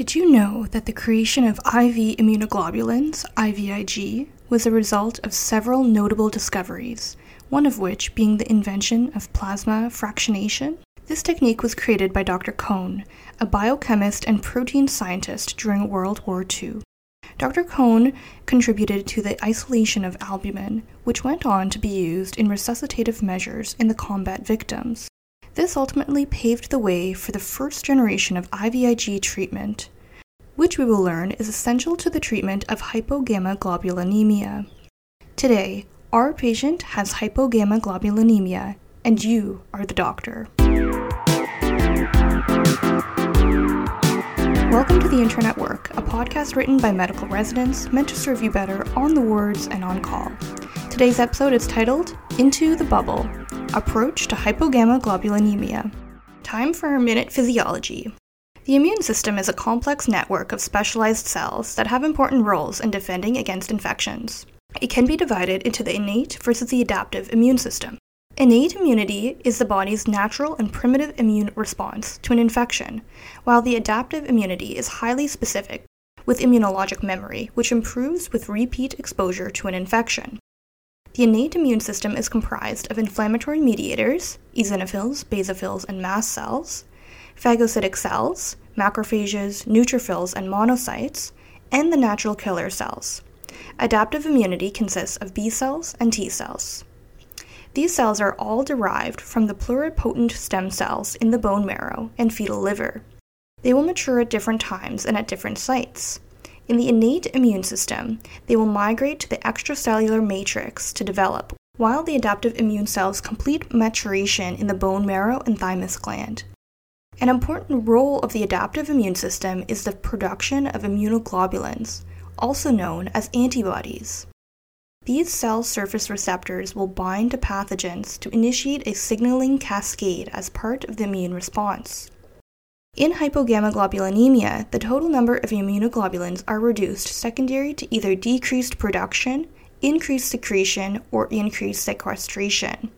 Did you know that the creation of IV immunoglobulins, IVIG, was a result of several notable discoveries, one of which being the invention of plasma fractionation? This technique was created by Dr. Cohn, a biochemist and protein scientist during World War II. Dr. Cohn contributed to the isolation of albumin, which went on to be used in resuscitative measures in the combat victims. This ultimately paved the way for the first generation of IVIG treatment, which we will learn is essential to the treatment of hypogammaglobulinemia. Today, our patient has hypogammaglobulinemia, and you are the doctor. Welcome to the Internet Work, a podcast written by medical residents meant to serve you better on the wards and on call. Today's episode is titled Into the Bubble Approach to Hypogammaglobulinemia. Time for a minute physiology. The immune system is a complex network of specialized cells that have important roles in defending against infections. It can be divided into the innate versus the adaptive immune system. Innate immunity is the body's natural and primitive immune response to an infection, while the adaptive immunity is highly specific, with immunologic memory, which improves with repeat exposure to an infection. The innate immune system is comprised of inflammatory mediators, eosinophils, basophils, and mast cells, phagocytic cells, macrophages, neutrophils, and monocytes, and the natural killer cells. Adaptive immunity consists of B cells and T cells. These cells are all derived from the pluripotent stem cells in the bone marrow and fetal liver. They will mature at different times and at different sites. In the innate immune system, they will migrate to the extracellular matrix to develop, while the adaptive immune cells complete maturation in the bone marrow and thymus gland. An important role of the adaptive immune system is the production of immunoglobulins, also known as antibodies. These cell surface receptors will bind to pathogens to initiate a signaling cascade as part of the immune response. In hypogammaglobulinemia, the total number of immunoglobulins are reduced secondary to either decreased production, increased secretion, or increased sequestration.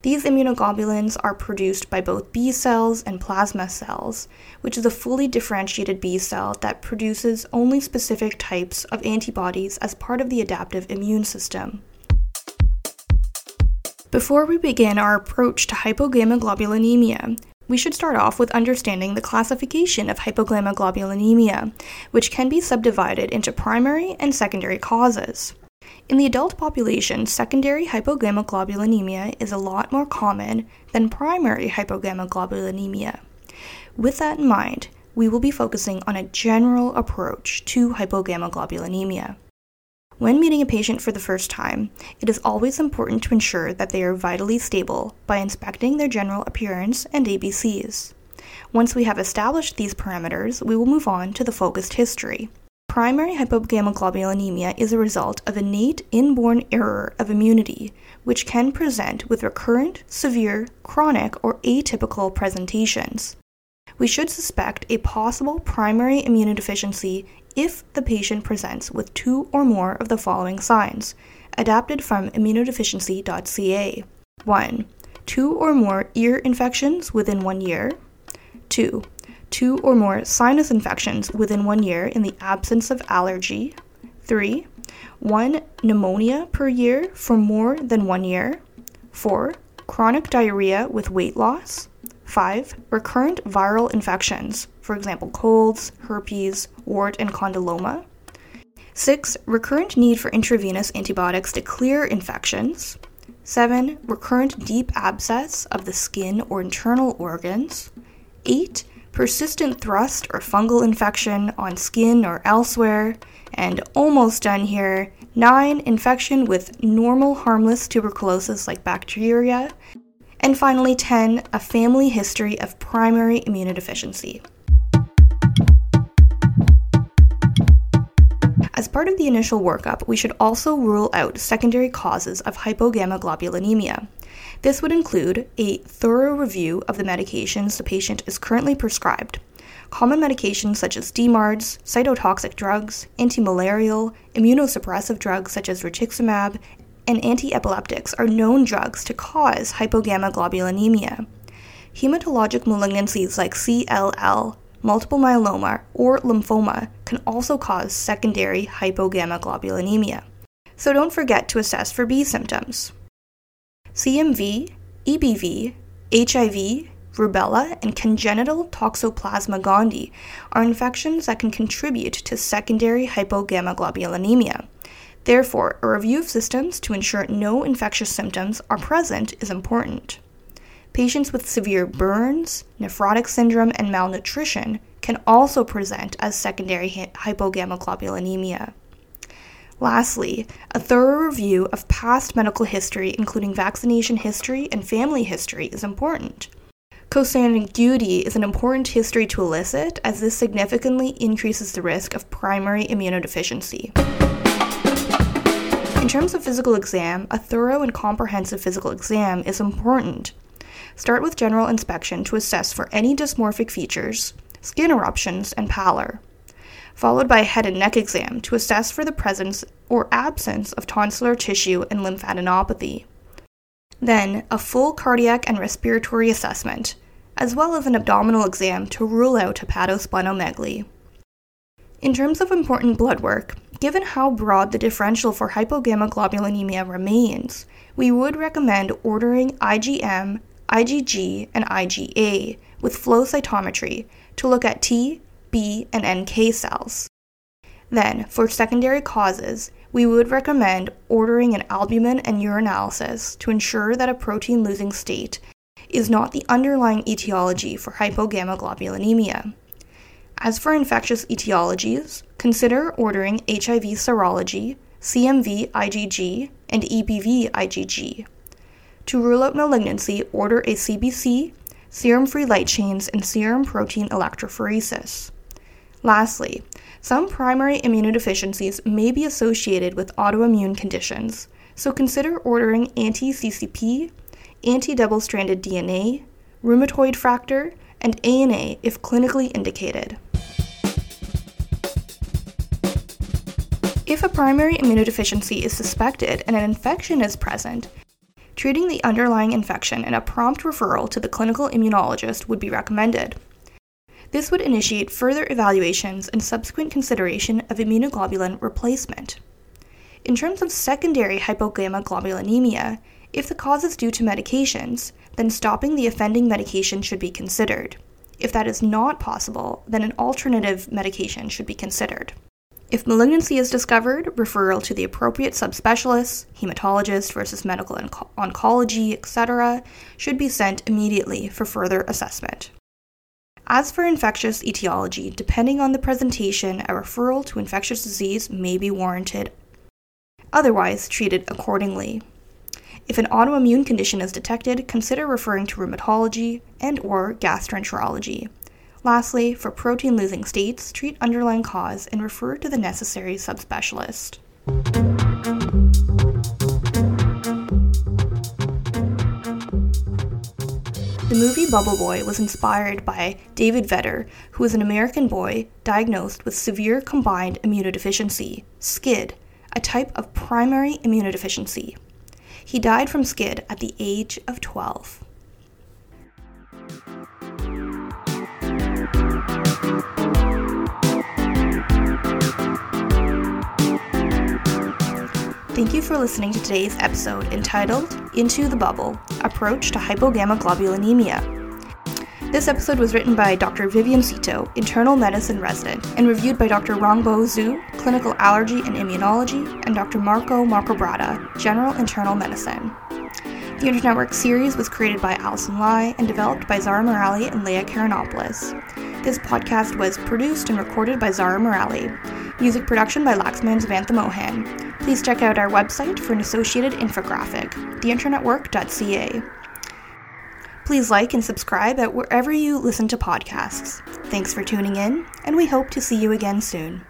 These immunoglobulins are produced by both B cells and plasma cells, which is a fully differentiated B cell that produces only specific types of antibodies as part of the adaptive immune system. Before we begin our approach to hypogammaglobulinemia, we should start off with understanding the classification of hypogammaglobulinemia, which can be subdivided into primary and secondary causes. In the adult population, secondary hypogammaglobulinemia is a lot more common than primary hypogammaglobulinemia. With that in mind, we will be focusing on a general approach to hypogammaglobulinemia. When meeting a patient for the first time, it is always important to ensure that they are vitally stable by inspecting their general appearance and ABCs. Once we have established these parameters, we will move on to the focused history. Primary hypogammaglobulinemia is a result of innate inborn error of immunity, which can present with recurrent, severe, chronic, or atypical presentations. We should suspect a possible primary immunodeficiency if the patient presents with two or more of the following signs, adapted from immunodeficiency.ca. 1. Two or more ear infections within one year. 2. Two or more sinus infections within one year in the absence of allergy. 3. One pneumonia per year for more than one year. 4. Chronic diarrhea with weight loss. 5. Recurrent viral infections, for example, colds, herpes, wart, and condyloma. 6. Recurrent need for intravenous antibiotics to clear infections. 7. Recurrent deep abscess of the skin or internal organs. 8. Persistent thrush or fungal infection on skin or elsewhere. And almost done here. 9. Infection with normal harmless tuberculosis like bacteria. And finally, 10, a family history of primary immunodeficiency. Part of the initial workup, we should also rule out secondary causes of hypogammaglobulinemia. This would include a thorough review of the medications the patient is currently prescribed. Common medications such as DMARDs, cytotoxic drugs, antimalarial, immunosuppressive drugs such as rituximab, and antiepileptics are known drugs to cause hypogammaglobulinemia. Hematologic malignancies like CLL, multiple myeloma, or lymphoma can also cause secondary hypogammaglobulinemia. So don't forget to assess for B symptoms. CMV, EBV, HIV, rubella, and congenital toxoplasma gondii are infections that can contribute to secondary hypogammaglobulinemia. Therefore, a review of systems to ensure no infectious symptoms are present is important. Patients with severe burns, nephrotic syndrome, and malnutrition can also present as secondary hypogammaglobulinemia. Lastly, a thorough review of past medical history, including vaccination history and family history, is important. Consanguinity is an important history to elicit, as this significantly increases the risk of primary immunodeficiency. In terms of physical exam, a thorough and comprehensive physical exam is important. Start with general inspection to assess for any dysmorphic features, skin eruptions, and pallor followed by a head and neck exam to assess for the presence or absence of tonsillar tissue and lymphadenopathy. Then, a full cardiac and respiratory assessment, as well as an abdominal exam to rule out hepatosplenomegaly. In terms of important blood work, given how broad the differential for hypogammaglobulinemia remains, we would recommend ordering IgM, IgG, and IgA with flow cytometry to look at T, B, and NK cells. Then, for secondary causes, we would recommend ordering an albumin and urinalysis to ensure that a protein losing state is not the underlying etiology for hypogammaglobulinemia. As for infectious etiologies, consider ordering HIV serology, CMV IgG, and EBV IgG. To rule out malignancy, order a CBC, serum free light chains, and serum protein electrophoresis. Lastly, some primary immunodeficiencies may be associated with autoimmune conditions, so consider ordering anti CCP, anti double stranded DNA, rheumatoid factor, and ANA if clinically indicated. If a primary immunodeficiency is suspected and an infection is present, treating the underlying infection and a prompt referral to the clinical immunologist would be recommended. This would initiate further evaluations and subsequent consideration of immunoglobulin replacement. In terms of secondary hypogammaglobulinemia, if the cause is due to medications, then stopping the offending medication should be considered. If that is not possible, then an alternative medication should be considered. If malignancy is discovered, referral to the appropriate subspecialists, hematologist versus medical onco- oncology, etc., should be sent immediately for further assessment. As for infectious etiology, depending on the presentation, a referral to infectious disease may be warranted. Otherwise, treated accordingly. If an autoimmune condition is detected, consider referring to rheumatology and or gastroenterology. Lastly, for protein losing states, treat underlying cause and refer to the necessary subspecialist. The movie Bubble Boy was inspired by David Vetter, who was an American boy diagnosed with severe combined immunodeficiency, SCID, a type of primary immunodeficiency. He died from SCID at the age of 12. You for listening to today's episode entitled Into the Bubble Approach to Hypogammaglobulinemia. This episode was written by Dr. Vivian Szeto, internal medicine resident, and reviewed by Dr. Rongbo Zhu, clinical allergy and immunology, and Dr. Marko Mrkobrada, general internal medicine. The Internetwork series was created by Alison Lai and developed by Zara Morali and Leah Karanopoulos. This podcast was produced and recorded by Zara Morali. Music production by Laxman Samantha Mohan. Please check out our website for an associated infographic, theinternetwork.ca. Please like and subscribe at wherever you listen to podcasts. Thanks for tuning in, and we hope to see you again soon.